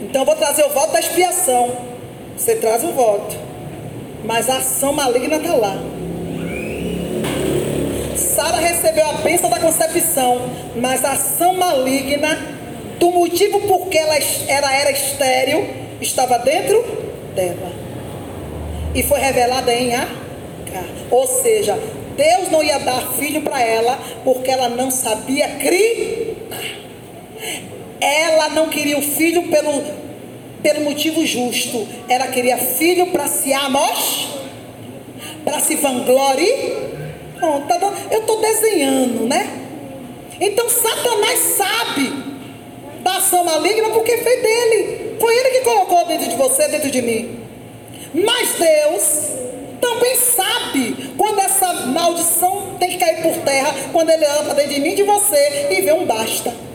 Então eu vou trazer o voto da expiação. Você traz o voto. Mas a ação maligna está lá. Sara recebeu a bênção da concepção, mas a ação maligna, do motivo por que ela era, era estéril, estava dentro dela. E foi revelada em Agar. Ou seja, Deus não ia dar filho para ela porque ela não sabia criar. Ela não queria o filho pelo, pelo motivo justo. Ela queria filho para se amos, para se vangloriar tá eu estou desenhando, né? Então Satanás sabe da ação maligna porque foi dele. Foi ele que colocou dentro de você, dentro de mim. Mas Deus também sabe quando essa maldição tem que cair por terra, quando ele anda dentro de mim de você e vê um basta.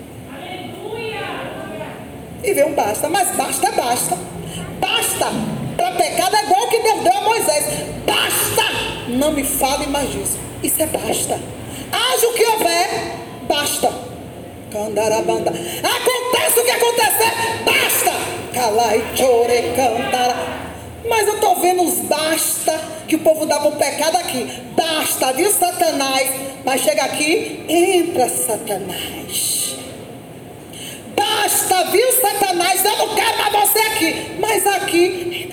E vê um basta, mas basta basta. Basta para pecado é igual que Deus deu a Moisés. Basta! Não me fale mais disso. Isso é basta. Haja o que houver, basta. Candarabanda. Acontece o que acontecer, basta. Calai, chore, cantara. Mas eu estou vendo os basta que o povo dá para o pecado aqui. Basta, viu, Satanás? Mas chega aqui, entra Satanás. Basta, viu, Satanás? Eu não quero mais você aqui. Mas aqui,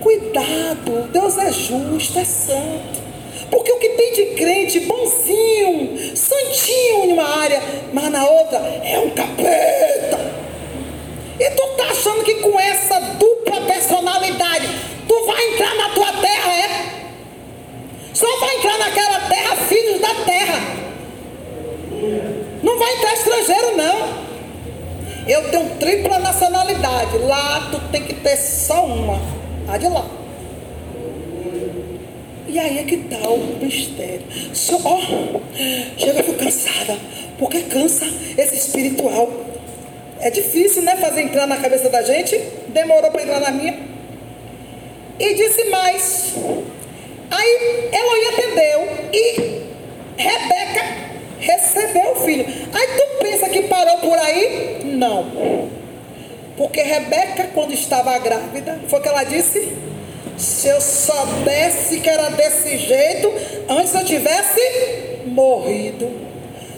Cuidado, Deus é justo, é santo. Porque o que tem de crente bonzinho, santinho em uma área, mas na outra é um capeta. E tu tá achando que com essa dupla personalidade, tu vai entrar na tua terra, é? Só vai entrar naquela terra filhos da terra. Não vai entrar estrangeiro, não. Eu tenho tripla nacionalidade. Lá tu tem que ter só uma. Tá de lá. E aí é que está o mistério. Só, ó, chega, eu fico cansada. Porque cansa esse espiritual. É difícil, né? Fazer entrar na cabeça da gente. Demorou para entrar na minha. E disse mais. Aí Eloí atendeu. E Rebeca recebeu o filho. Aí tu pensa que parou por aí? Não. Porque Rebeca, quando estava grávida, foi que ela disse: se eu soubesse que era desse jeito, antes eu tivesse morrido.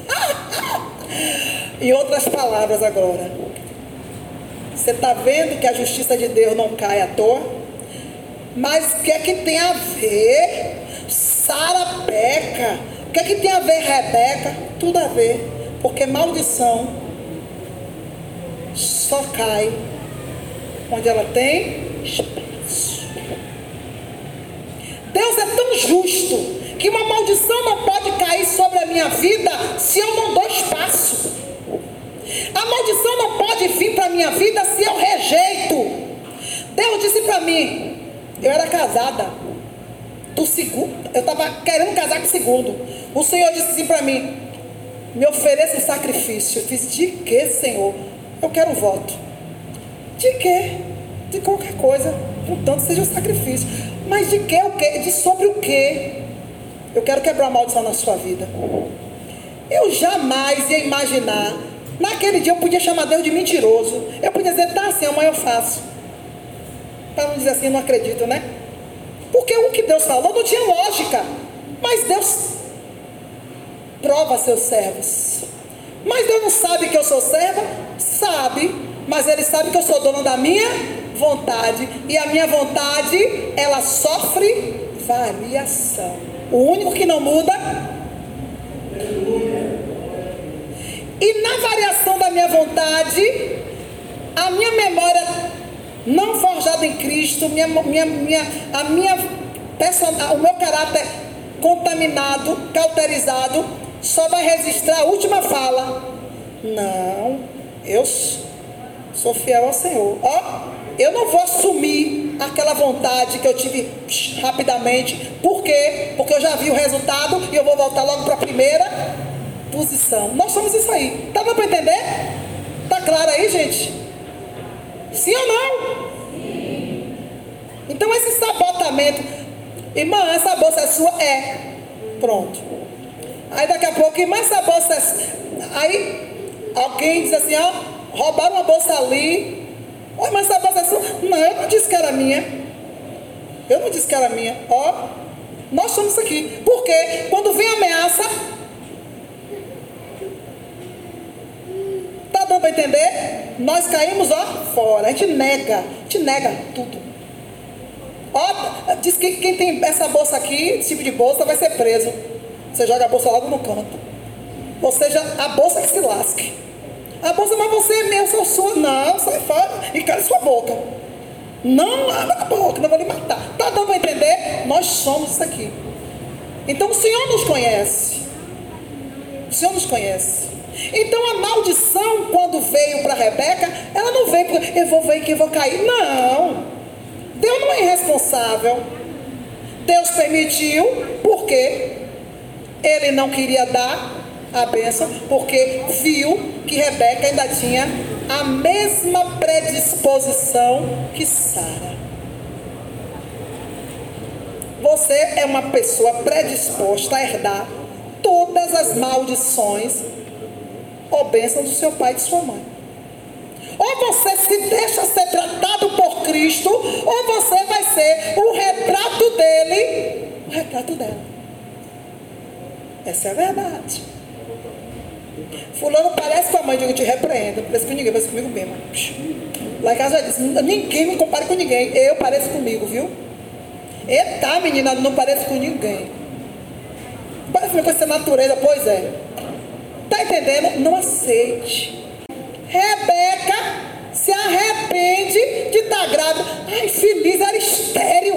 em outras palavras agora. Você está vendo que a justiça de Deus não cai à toa? Mas o que é que tem a ver? Sara peca. Que é que tem a ver Rebeca? Tudo a ver. Porque maldição só cai onde ela tem espaço. Deus é tão justo que uma maldição não pode cair sobre a minha vida se eu não dou espaço. A maldição não pode vir para a minha vida se eu rejeito. Deus disse para mim, eu era casada, do segundo, eu estava querendo casar com o segundo. O Senhor disse assim para mim: me ofereça um sacrifício. Eu fiz, de que, Senhor? Eu quero um voto. De quê? De qualquer coisa, contanto seja um sacrifício. Mas de que o quê? De sobre o quê? Eu quero quebrar a maldição na sua vida. Eu jamais ia imaginar. Naquele dia eu podia chamar Deus de mentiroso. Eu podia dizer, tá assim, amanhã eu faço. Para não dizer assim, não acredito, né? Porque o que Deus falou não tinha lógica. Mas Deus prova seus servos. Mas Deus não sabe que eu sou serva? Sabe, mas Ele sabe que eu sou dono da minha vontade. E a minha vontade, ela sofre variação. O único que não muda. E na variação da minha vontade, a minha memória não forjada em Cristo, minha, minha, minha, a minha o meu caráter contaminado, cauterizado, só vai registrar a última fala. Não, eu sou fiel ao Senhor. Ó, eu não vou assumir aquela vontade que eu tive rapidamente. Por quê? Porque eu já vi o resultado e eu vou voltar logo para a primeira posição. Nós somos isso aí. Tá para entender? Tá claro aí, gente? Sim ou não? Sim. Então esse sabotamento, irmã, essa bolsa é sua? É. Pronto. Aí daqui a pouco, irmã, essa bolsa. Aí Alguém diz assim, ó, roubaram uma bolsa ali. Olha, mas essa bolsa é sua. Não, eu não disse que era minha. Eu não disse que era minha. Ó, nós somos aqui. Porque quando vem ameaça, tá dando para entender? Nós caímos, ó, fora. A gente nega. A gente nega tudo. Ó, diz que quem tem essa bolsa aqui, esse tipo de bolsa, vai ser preso. Você joga a bolsa logo no canto. Ou seja, a bolsa que se lasque. A bolsa, mas você é meu, sou sua. Não, sai fora e cala sua boca. Não abra a boca, não vou lhe matar. Tá dando para entender? Nós somos isso aqui. Então o Senhor nos conhece. O Senhor nos conhece. Então a maldição, quando veio para Rebeca, ela não veio porque eu vou ver que eu vou cair. Não. Deus não é irresponsável. Deus permitiu, porque ele não queria dar a bênção, porque viu que Rebeca ainda tinha a mesma predisposição que Sara. Você é uma pessoa predisposta a herdar todas as maldições ou bênçãos do seu pai e de sua mãe. Ou você se deixa ser tratado por Cristo, ou você vai ser o retrato dele, o retrato dela. Essa é a verdade. Fulano parece com a mãe, eu te repreendo, parece com ninguém, parece comigo mesmo. Lá em casa já disse, ninguém me compara com ninguém, eu pareço comigo, viu? Eita, menina, não parece com ninguém. Parece com essa natureza, pois é. Tá entendendo? Não aceite. Rebeca se arrepende de estar tá grávida. Ai, feliz, era estéreo.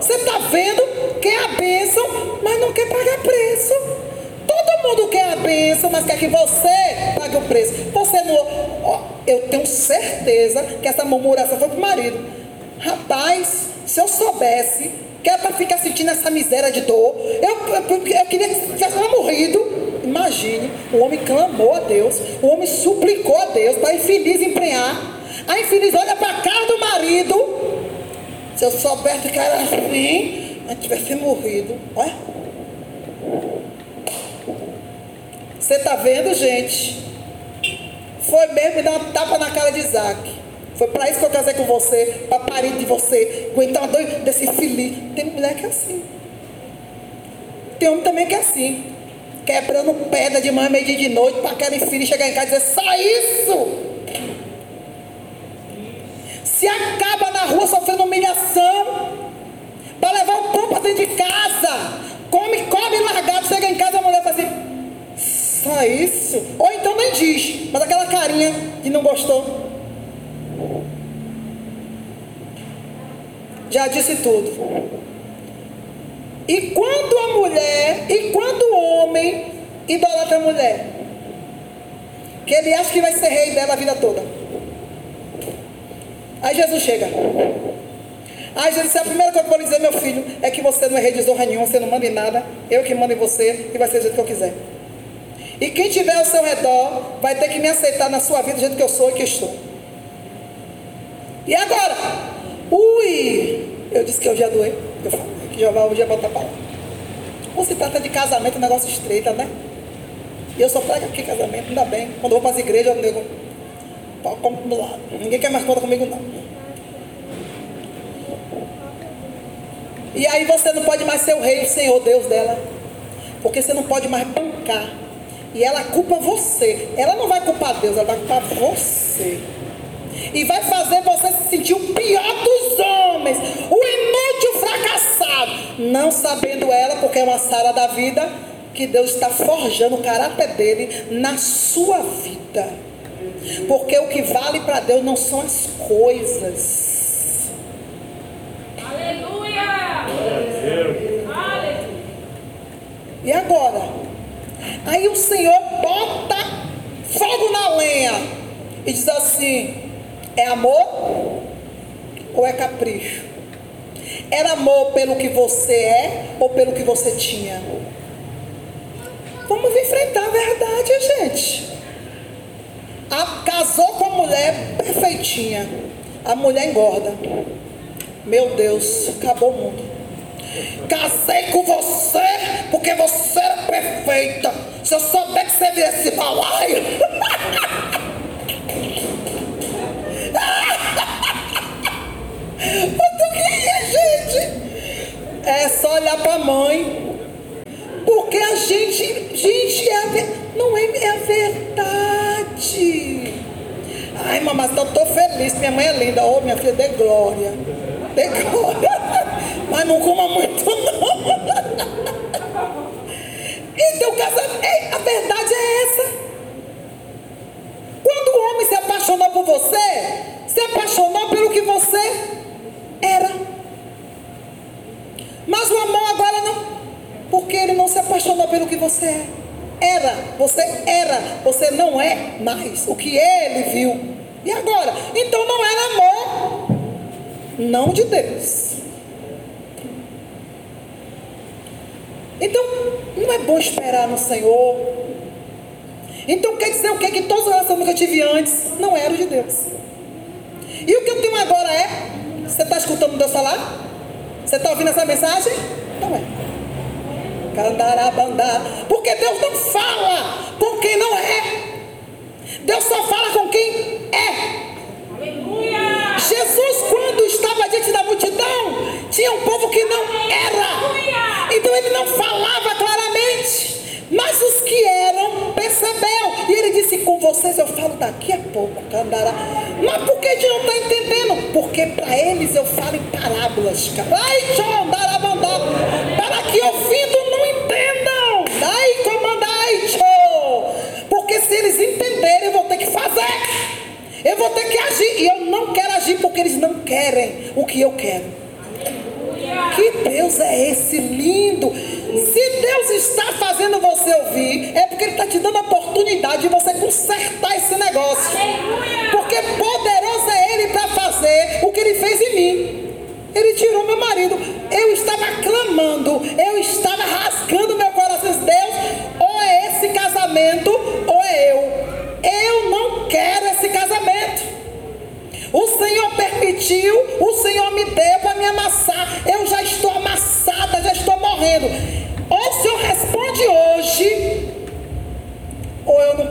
Você está vendo? Quer a bênção, mas não quer pagar mundo quer a bênção, mas quer que você pague o preço. Você não. Ó, eu tenho certeza que essa murmuração foi para o marido. Rapaz, se eu soubesse que era para ficar sentindo essa miséria de dor, eu, eu, eu queria que tivesse morrido. Imagine, o homem clamou a Deus, o homem suplicou a Deus para a infeliz emprenhar. A infeliz olha para a cara do marido. Se eu soubesse que era assim, gente tivesse morrido. Olha. Você está vendo, gente? Foi mesmo me dar uma tapa na cara de Isaac. Foi para isso que eu casei com você, para parir de você, aguentar dor desse filho. Tem mulher que é assim. Tem homem também que é assim quebrando pedra de manhã, meio dia de noite, para aquela filha chegar em casa e dizer, só isso! Se acaba na rua sofrendo humilhação, para levar o pão para dentro de casa, come, come largado, chega em casa, a mulher faz assim, só isso? Ou então nem diz, mas aquela carinha de não gostou. Já disse tudo. E quando a mulher, e quando o homem idolatra a mulher, que ele acha que vai ser rei dela a vida toda. Aí Jesus chega. Aí Jesus disse, a primeira coisa que eu vou dizer, meu filho, é que você não é rei de zorra nenhuma, você não manda em nada, eu que mando em você, e vai ser do jeito que eu quiser. E quem tiver ao seu redor vai ter que me aceitar na sua vida do jeito que eu sou e que estou. E agora? Ui! Eu disse que eu já doei. Eu falo que Jeová um dia botar para lá. Se trata de casamento, um negócio estreito, né? E eu só trago aqui casamento, ainda bem. Quando eu vou para as igrejas, eu digo, como do lado. Ninguém quer mais conta comigo, não. E aí você não pode mais ser o rei, o Senhor, Deus dela. Porque você não pode mais bancar. E ela culpa você. Ela não vai culpar Deus, ela vai culpar você. E vai fazer você se sentir o pior dos homens. O inútil fracassado. Não sabendo ela, porque é uma sala da vida, que Deus está forjando o caráter dele na sua vida. Porque o que vale para Deus não são as coisas. Aleluia! E agora? Aí o Senhor bota fogo na lenha e diz assim: é amor ou é capricho? Era amor pelo que você é ou pelo que você tinha? Vamos enfrentar a verdade, gente. A, casou com a mulher perfeitinha. A mulher engorda. Meu Deus, acabou o mundo. Casei com você porque você era perfeita. Se eu souber que você veio esse balaio. é, gente. É só olhar pra mãe. Porque a gente, gente, é a, não é, é a verdade. Ai, mamãe, eu tô feliz. Minha mãe é linda. Ô, oh, minha filha, dê glória. Dê glória. Mas não coma muito. Casamento, a verdade é essa. Quando o homem se apaixonou por você, se apaixonou pelo que você era. Mas o amor agora não, porque ele não se apaixonou pelo que você é. Era, você era, você não é mais o que ele viu. E agora? Então não era amor, não de Deus. Então, não é bom esperar no Senhor. Então quer dizer o que? Que todos os relacionamentos que eu tive antes não eram de Deus. E o que eu tenho agora é, você está escutando Deus falar? Você está ouvindo essa mensagem? Não é. Porque Deus não fala com quem não é. Deus só fala com quem é. Tinha um povo que não era. Então ele não falava claramente. Mas os que eram percebeu. E ele disse: Com vocês eu falo daqui a pouco, Candará. Mas por que a gente não está entendendo? Porque para eles eu falo em parábolas. Ai, para que ouvindo não entendam. Ai, comandai, Porque se eles entenderem, eu vou ter que fazer. Eu vou ter que agir. E eu não quero agir porque eles não querem o que eu quero. Que Deus é esse lindo? Se Deus está fazendo você ouvir, é porque Ele está te dando a oportunidade de você consertar esse negócio. Porque poderoso é Ele para fazer o que Ele fez em mim. Ele tirou meu marido. Eu estava clamando, eu estava rasgando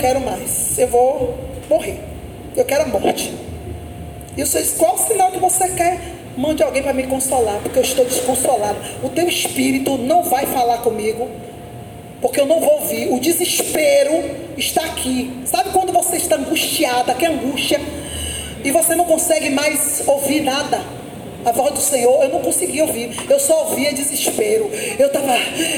quero mais. Eu vou morrer. Eu quero a morte. E o Senhor diz: qual sinal que você quer? Mande alguém para me consolar, porque eu estou desconsolado. O teu espírito não vai falar comigo, porque eu não vou ouvir. O desespero está aqui. Sabe quando você está angustiada? Que angústia e você não consegue mais ouvir nada. A voz do Senhor, eu não conseguia ouvir. Eu só ouvia desespero. Eu estava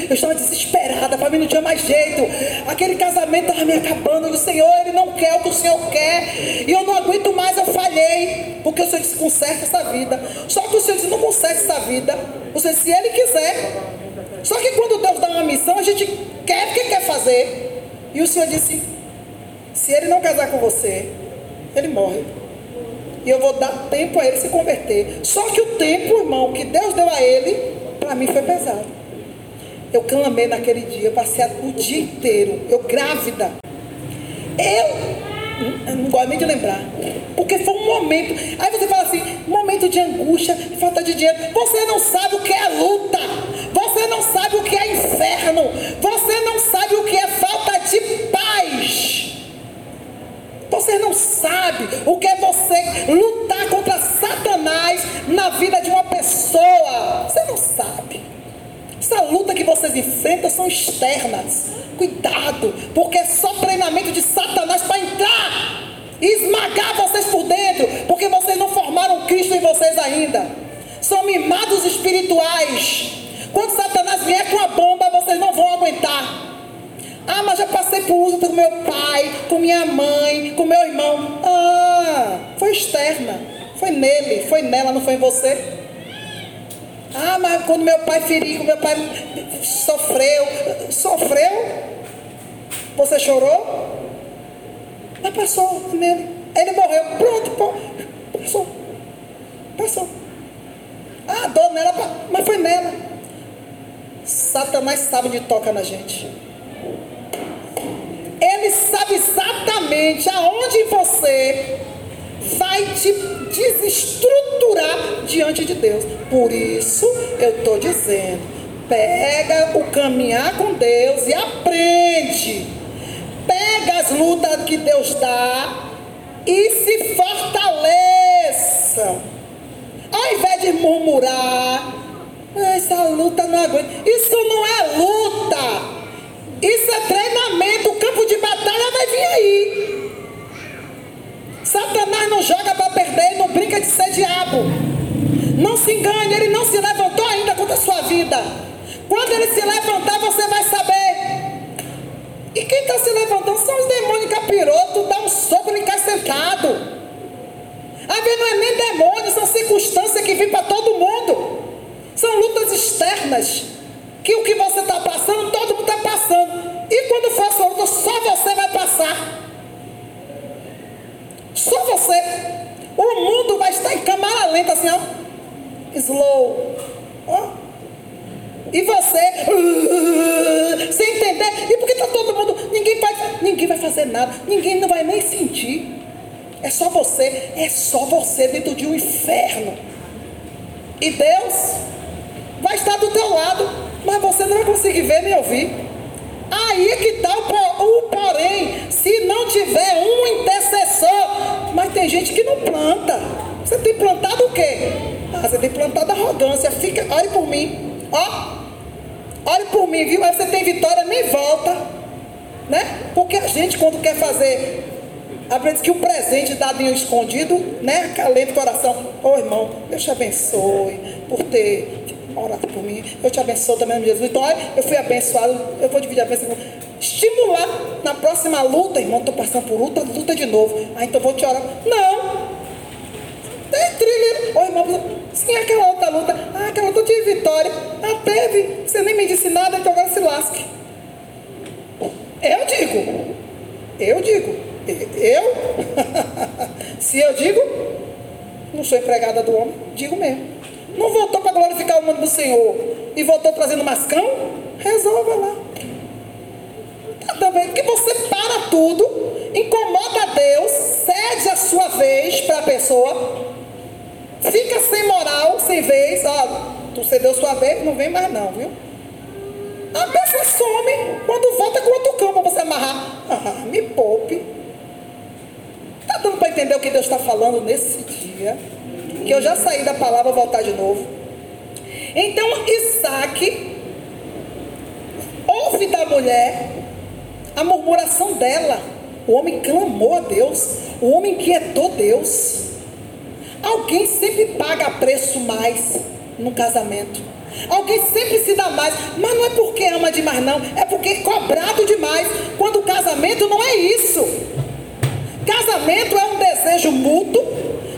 eu estava desesperada. Para mim não tinha mais jeito. Aquele casamento estava me acabando. E o Senhor, Ele não quer o que o Senhor quer. E eu não aguento mais, eu falhei. Porque o Senhor disse, conserta essa vida. Só que o Senhor disse, não conserta essa vida. O Senhor, se Ele quiser. Só que quando Deus dá uma missão, a gente quer porque quer fazer. E o Senhor disse, se Ele não casar com você, Ele morre. E eu vou dar tempo a ele se converter. Só que o tempo, irmão, que Deus deu a ele, para mim foi pesado. Eu clamei naquele dia, passei o dia inteiro, eu grávida. Eu, eu não gosto nem de lembrar. Porque foi um momento. Aí você fala assim: momento de angústia, falta de dinheiro. Você não sabe o que é luta. Você não sabe o que é inferno. Você não sabe o que é falta de paz. Você não sabe o que é você lutar contra Satanás na vida de uma pessoa. Você não sabe. Essa luta que vocês enfrentam são externas. Cuidado, porque é só treinamento de Satanás para entrar e esmagar vocês por dentro, porque vocês não formaram Cristo em vocês ainda. São mimados espirituais. Quando Satanás vier com a bomba, vocês não vão aguentar. Ah, mas já passei por uso com meu pai, com minha mãe, com meu irmão. Ah, foi externa. Foi nele, foi nela, não foi em você. Ah, mas quando meu pai feriu, meu pai sofreu. Sofreu? Você chorou? Mas passou nele. Ele morreu. Pronto. Passou. Passou. Ah, dor nela, mas foi nela. Satanás sabe onde toca na gente. Ele sabe exatamente aonde você vai te desestruturar diante de Deus. Por isso eu estou dizendo: pega o caminhar com Deus e aprende. Pega as lutas que Deus dá e se fortaleça. Ao invés de murmurar, essa luta não aguenta. Isso não é luta. Isso é treinamento. O campo de batalha vai vir aí. Satanás não joga para perder, não brinca de ser diabo. Não se engane, ele não se levantou ainda contra a sua vida. Quando ele se levantar, você vai saber. E quem está se levantando são os demônios capiroto, dá um soco, ele cai sentado. Às vezes não é nem demônio, são circunstâncias que vêm para todo mundo. São lutas externas. Que o que você está passando, todo mundo está passando. E quando for luta, só você vai passar. Só você. O mundo vai estar em câmara lenta, assim, ó. Slow. Ó. E você, sem entender. E por que está todo mundo? Ninguém vai, ninguém vai fazer nada. Ninguém não vai nem sentir. É só você. É só você dentro de um inferno. E Deus vai estar do teu lado. Você não vai conseguir ver nem ouvir. Aí que está o, porém. Se não tiver um intercessor. Mas tem gente que não planta. Você tem plantado o quê? Ah, você tem plantado arrogância. Fica, olhe por mim. Ó, olhe por mim, viu? Aí você tem vitória, nem volta. Né? Porque a gente, quando quer fazer, aprende que o presente dado em escondido, né? Acalenta o coração. Ô oh, irmão, Deus te abençoe por ter orado por mim. Eu te abençoo também, Jesus. Então, olha, eu fui abençoado. Eu vou dividir a bênção. Estimular na próxima luta, irmão. Estou passando por luta, luta de novo. Ah, então vou te orar. Não. Tem trilha. Ô irmão, sim, aquela outra luta. Ah, aquela luta de vitória. Ah, teve. Você nem me disse nada, então agora se lasque. Eu digo. Eu digo. Eu? se eu digo, não sou empregada do homem, digo mesmo. Não voltou do Senhor e voltou trazendo mascão? Resolva lá. Tá também, que você para tudo, incomoda Deus, cede a sua vez para a pessoa, fica sem moral, sem vez, ó, tu cedeu sua vez, não vem mais não, viu? A pessoa some quando volta com outro cão para você amarrar. Ah, me poupe. Tá dando para entender o que Deus está falando nesse dia? Que eu já saí da palavra, voltar de novo. Então Isaac ouve da mulher a murmuração dela. O homem clamou a Deus. O homem inquietou Deus. Alguém sempre paga preço mais no casamento. Alguém sempre se dá mais, mas não é porque ama demais, não, é porque é cobrado demais. Quando o casamento não é isso. Casamento é um desejo mútuo,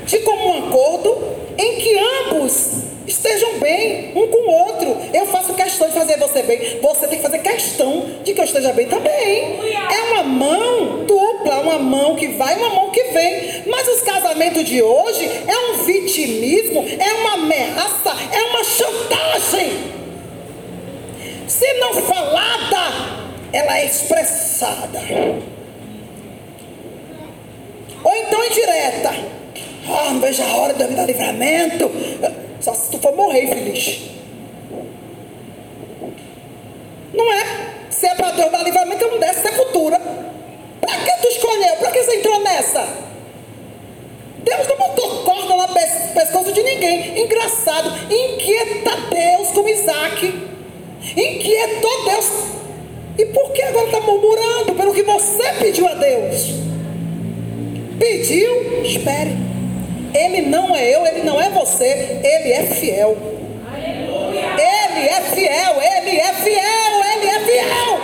de comum acordo, em que ambos estejam bem um com o outro. Eu faço questão de fazer você bem. Você tem que fazer questão de que eu esteja bem também. É uma mão dupla, uma mão que vai, uma mão que vem. Mas os casamentos de hoje é um vitimismo, é uma ameaça, é uma chantagem. Se não falada, ela é expressada. Ou então indireta. Ah, não vejo a hora de eu me dar livramento. Só se tu for morrer, infeliz. Não é? Se é para Deus dar livramento, eu não desse sepultura. Para que tu escolheu? Para que você entrou nessa? Deus não botou corda no pescoço de ninguém. Engraçado. Inquieta Deus como Isaac. Inquietou Deus. E por que agora está murmurando pelo que você pediu a Deus? Pediu, espere. Ele não é eu, ele não é você, ele é fiel. Ele é fiel, ele é fiel, ele é fiel.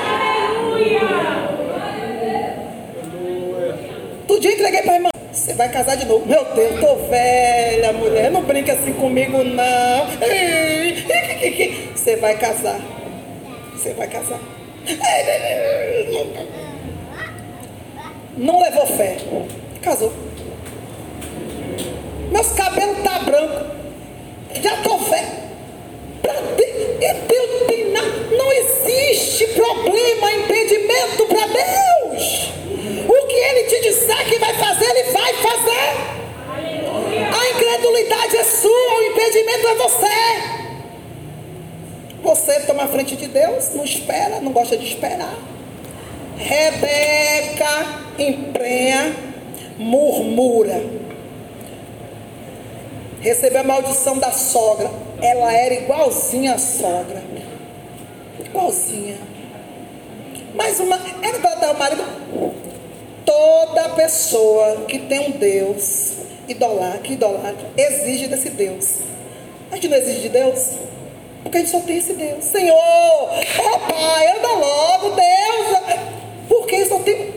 Todo dia entreguei para a irmã. Você vai casar de novo. Meu Deus, tô velha, mulher. Não brinca assim comigo, não. Você vai casar. Você vai casar. Não levou fé. Casou. Meus cabelos tá branco. Já tô velho. Deus tem. Não existe problema, impedimento para Deus. O que Ele te disser que vai fazer, Ele vai fazer. A incredulidade é sua, o impedimento é você. Você toma a frente de Deus, não espera, não gosta de esperar. Rebeca emprenha, murmura recebeu a maldição da sogra. Ela era igualzinha à sogra. Igualzinha. Mas uma, era para dar o marido. Toda pessoa que tem um Deus idolatra, idolatra, exige desse Deus. A gente não exige de Deus? Porque a gente só tem esse Deus. Senhor, ó Pai, anda logo, Deus. Porque só tem.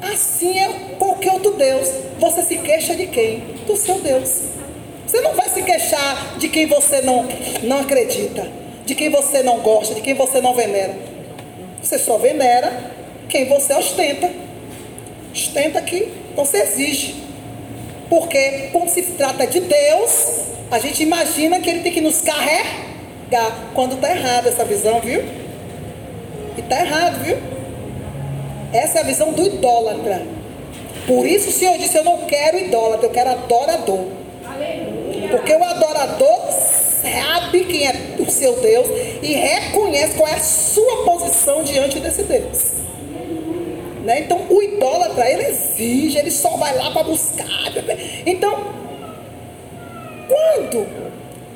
Assim é qualquer outro Deus. Você se queixa de quem? Do seu Deus. Você não vai se queixar de quem você não, não acredita, de quem você não gosta, de quem você não venera. Você só venera quem você ostenta. Ostenta então você exige. Porque, como se trata de Deus, a gente imagina que ele tem que nos carregar. Quando está errada essa visão, viu? E está errado, viu? Essa é a visão do idólatra. Por isso o Senhor disse: Eu não quero idólatra, eu quero adorador. Porque o adorador sabe quem é o seu Deus e reconhece qual é a sua posição diante desse Deus. Né? Então, o idólatra, ele exige, ele só vai lá para buscar. Então, quando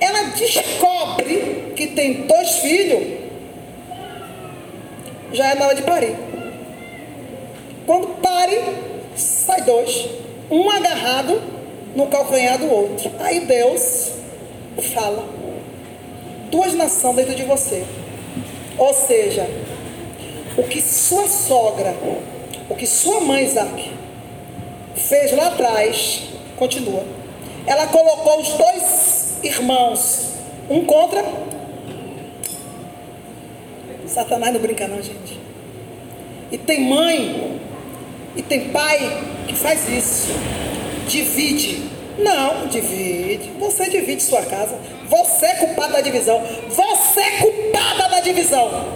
ela descobre que tem dois filhos, já é na hora de parir. Quando pare, sai dois. Um agarrado no calcanhar do outro. Aí Deus fala. Duas nações dentro de você. Ou seja, o que sua sogra, o que sua mãe Isaac fez lá atrás, continua. Ela colocou os dois irmãos, um contra. Satanás não brinca não, gente. E tem mãe e tem pai que faz isso. Divide. Não, divide. Você divide sua casa. Você é culpado da divisão. Você é culpada da divisão.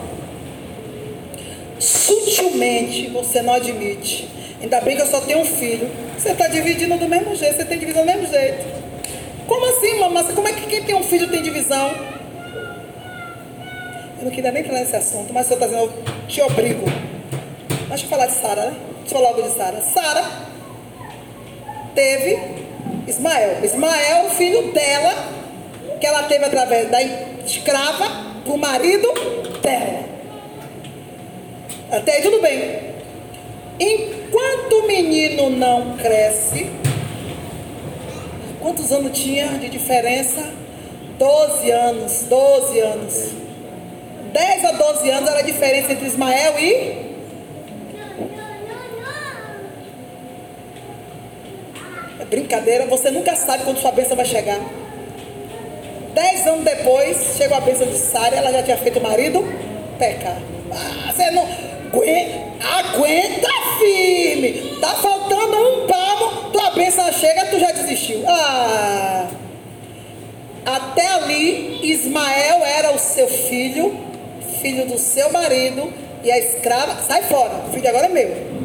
Sutilmente você não admite. Ainda bem que eu só tenho um filho. Você está dividindo do mesmo jeito, você tem divisão do mesmo jeito. Como assim, mamãe? Como é que quem tem um filho tem divisão? Eu não queria nem entrar nesse assunto, mas o senhor está dizendo, eu te obrigo. Deixa eu falar de Sara, né? Deixa eu logo de Sara. Sara teve Ismael. Ismael, filho dela, que ela teve através da escrava, do marido dela. Até aí tudo bem. Enquanto o menino não cresce, quantos anos tinha de diferença? 12 anos, 12 anos. 10 a 12 anos era a diferença entre Ismael e brincadeira, você nunca sabe quando sua bênção vai chegar. Dez anos depois, chegou a bênção de Sara, ela já tinha feito o marido pecar. Ah, você não. Aguenta firme. Tá faltando um palmo, tua bênção chega, tu já desistiu. Ah. Até ali, Ismael era o seu filho, filho do seu marido, e a escrava, sai fora, o filho agora é meu.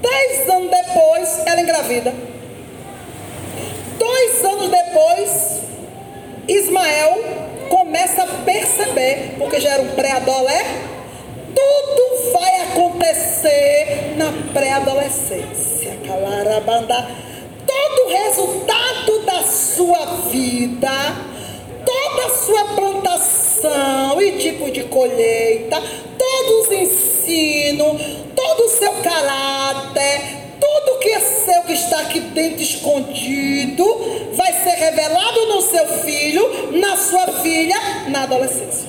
Dez anos depois, ela engravida. Dois anos depois, Ismael começa a perceber, porque já era um pré-adolescente, tudo vai acontecer na pré-adolescência. Calarabanda. Todo o resultado da sua vida, toda a sua plantação e tipo de colheita, todos os ensinos, seu caráter, tudo que é seu que está aqui dentro escondido, vai ser revelado no seu filho, na sua filha, na adolescência.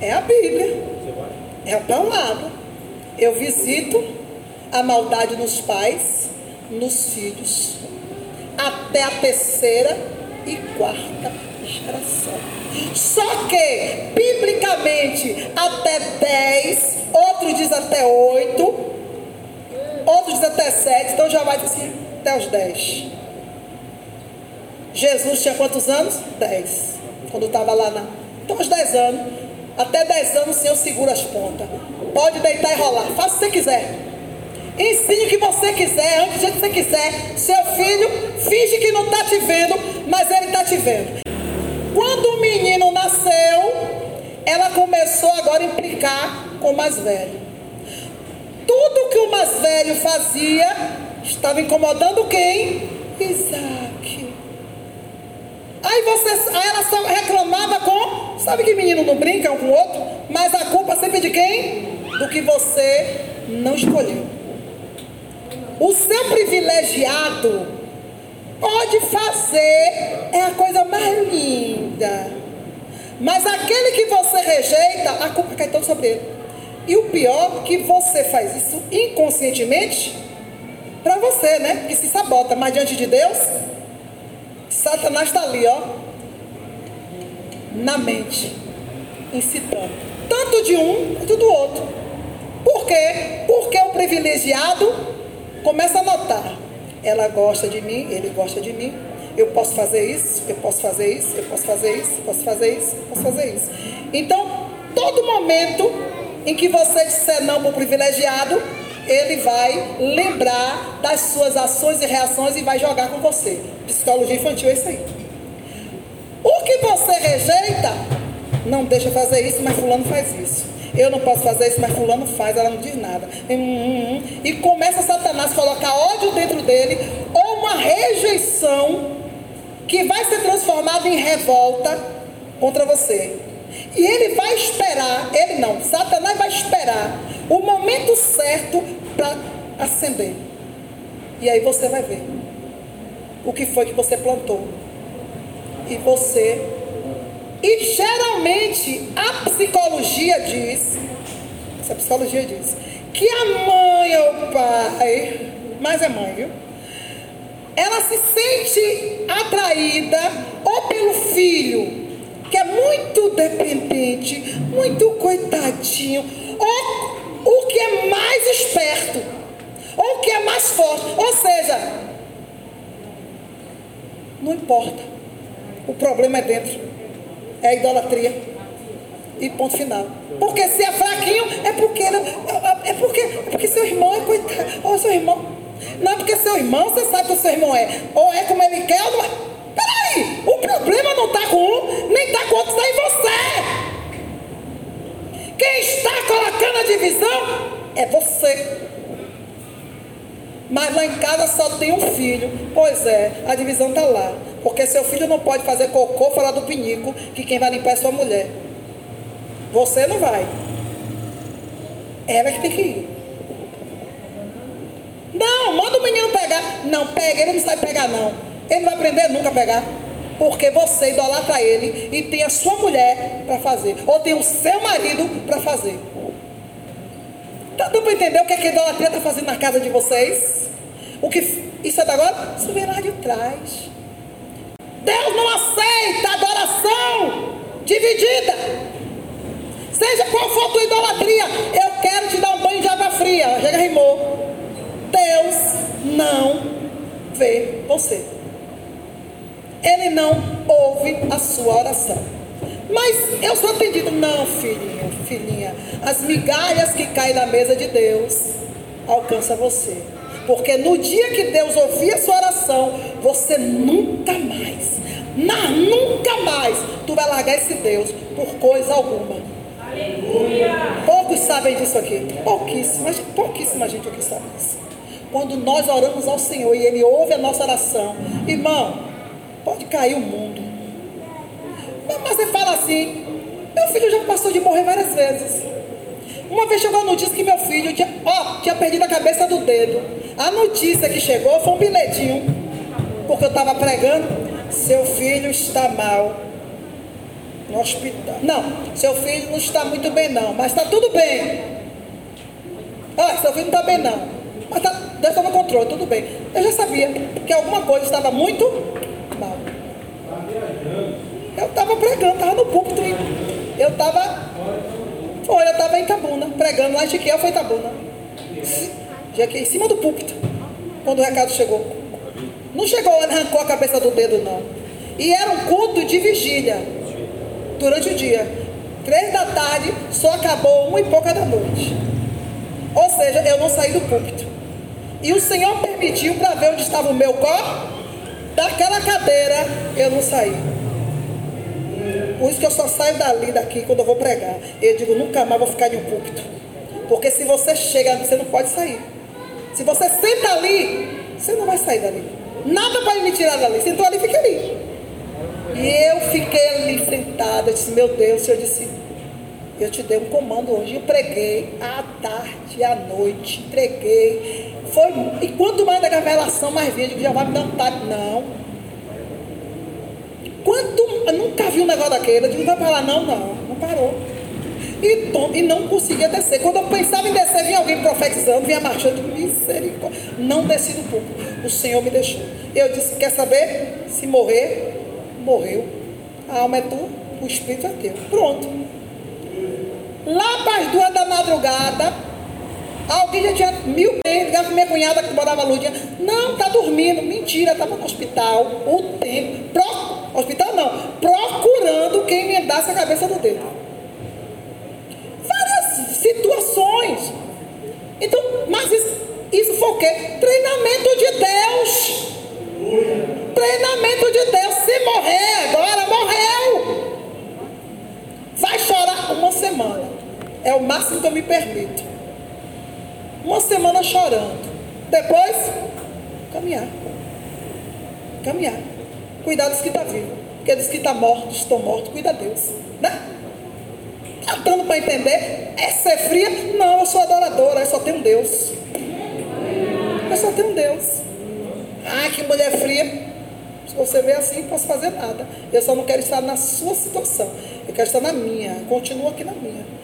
É a Bíblia. É a palavra. Eu visito a maldade nos pais, nos filhos, até a terceira e quarta geração. Só que, biblicamente, até dez, outros diz até oito, outros diz até sete, então já vai assim, até os dez. Jesus tinha quantos anos? Dez. Quando estava lá na. Então, aos dez anos. Até 10 anos o Senhor segura as pontas. Pode deitar e rolar. Faça o que você quiser. Ensine o que você quiser, antes do que você quiser. Seu filho finge que não está te vendo, mas ele está te vendo. Quando o menino nasceu, ela começou agora a implicar com o mais velho. Tudo que o mais velho fazia estava incomodando quem? Isaac. Aí, você, aí ela só reclamava com. Sabe que menino não brinca um com o outro? Mas a culpa sempre é de quem? Do que você não escolheu. O seu privilegiado pode fazer, é a coisa mais linda. Mas aquele que você rejeita, a culpa cai toda sobre ele. E o pior, que você faz isso inconscientemente para você, né? Que se sabota. Mas diante de Deus, Satanás está ali, ó. Na mente. Incitando. Tanto de um quanto do outro. Por quê? Porque o privilegiado começa a notar. Ela gosta de mim, ele gosta de mim. Eu posso fazer isso, eu posso fazer isso, eu posso fazer isso, eu posso fazer isso, eu posso fazer isso. Então, todo momento em que você disser não para o privilegiado, ele vai lembrar das suas ações e reações e vai jogar com você. Psicologia infantil é isso aí. O que você rejeita, não deixa fazer isso, mas fulano faz isso. Eu não posso fazer isso, mas fulano faz, ela não diz nada. Hum, hum, hum. E começa Satanás a colocar ódio dentro dele, ou uma rejeição que vai ser transformada em revolta contra você. E ele vai esperar, ele não, Satanás vai esperar o momento certo para acender. E aí você vai ver o que foi que você plantou. E você. E geralmente a psicologia diz, essa psicologia diz, que a mãe ou o pai, mas é mãe, viu? Ela se sente atraída ou pelo filho, muito dependente, muito coitadinho, ou o que é mais esperto, ou o que é mais forte. Ou seja, não importa. O problema é dentro. É a idolatria. E ponto final. Porque se é fraquinho, é porque, é porque, é porque seu irmão é coitado. Ou seu irmão. Não é porque seu irmão, você sabe que o seu irmão é. Ou é como ele quer, ou não é. O problema não está com um, nem está com outro, está em você. Quem está colocando a divisão é você. Mas lá em casa só tem um filho. Pois é, a divisão está lá. Porque seu filho não pode fazer cocô fora do pinico, que quem vai limpar é sua mulher. Você não vai. Ela que tem que ir. Não, manda o menino pegar. Não, pega, ele não sabe pegar, não. Ele não vai aprender nunca a pegar. Porque você idolatra ele e tem a sua mulher para fazer. Ou tem o seu marido para fazer. Tá dando para entender o que, é que a idolatria está fazendo na casa de vocês? O que isso é da agora? Isso vem lá de trás. Deus não aceita adoração dividida. Seja qual for a tua idolatria, eu quero te dar um banho de água fria. Chega rimou. Deus não vê você ele não ouve a sua oração. Mas eu sou atendido. Não, filhinho, filhinha. As migalhas que caem na mesa de Deus alcançam você. Porque no dia que Deus ouvir a sua oração, você nunca mais, na, nunca mais, tu vai largar esse Deus por coisa alguma. Aleluia. Poucos sabem disso aqui. Pouquíssima, pouquíssima gente aqui sabe disso. Quando nós oramos ao Senhor e Ele ouve a nossa oração, irmão, Pode cair o mundo. Mas você fala assim, meu filho já passou de morrer várias vezes. Uma vez chegou a notícia que meu filho tinha, ó, tinha perdido a cabeça do dedo. A notícia que chegou foi um bilhetinho. Porque eu estava pregando, seu filho está mal. No hospital. Não, seu filho não está muito bem não, mas está tudo bem. Ah, seu filho não está bem não. Mas tá, Deus está no controle, tudo bem. Eu já sabia que alguma coisa estava muito eu estava pregando, estava no púlpito. Eu estava. Foi, eu estava em Tabuna, pregando lá em Chiquiel, foi Tabuna. Em cima do púlpito, quando o recado chegou. Não chegou, arrancou a cabeça do dedo, não. E era um culto de vigília durante o dia. Três da tarde, só acabou uma e pouca da noite. Ou seja, eu não saí do púlpito. E o Senhor permitiu para ver onde estava o meu corpo. Daquela cadeira, eu não saí. Por isso que eu só saio dali, daqui, quando eu vou pregar. Eu digo, nunca mais vou ficar em um púlpito. Porque se você chega, você não pode sair. Se você senta ali, você não vai sair dali. Nada pode me tirar dali. Sentou ali, fica ali. E eu fiquei ali sentada, eu disse, meu Deus, eu disse, eu te dei um comando hoje. Eu preguei à tarde, à noite, entreguei. Foi, e quanto mais da revelação, mais vídeo que já vai me dar um tap. Não. Quanto, eu nunca vi um negócio daquele. Eu disse, não vai parar, não, não. Não parou. E, tom, e não conseguia descer. Quando eu pensava em descer, vinha alguém profetizando, vinha marchando, misericórdia. Não desci do público. O Senhor me deixou. Eu disse, quer saber? Se morrer, morreu. A alma é tua, o espírito é teu. Pronto. Lá para as duas da madrugada, alguém já tinha mil bens, ligava minha cunhada que morava Lúdia. Não, está dormindo. Mentira, estava no hospital o tempo. Hospital não, procurando quem me desse a cabeça do dedo situações. Então, mas isso, isso foi o quê? Treinamento de Deus. Treinamento de Deus. Se morrer agora, morreu. Vai chorar uma semana. É o máximo que eu me permito. Uma semana chorando. Depois, caminhar. Caminhar. Cuidar dos que tá vivos. Porque dos que tá mortos, estão mortos, cuida Deus. Né? Está dando para entender? É ser fria? Não, eu sou adoradora, eu só tenho Deus. Eu só tenho Deus. Ah, que mulher fria. Se você vê assim, não posso fazer nada. Eu só não quero estar na sua situação. Eu quero estar na minha. Continuo aqui na minha.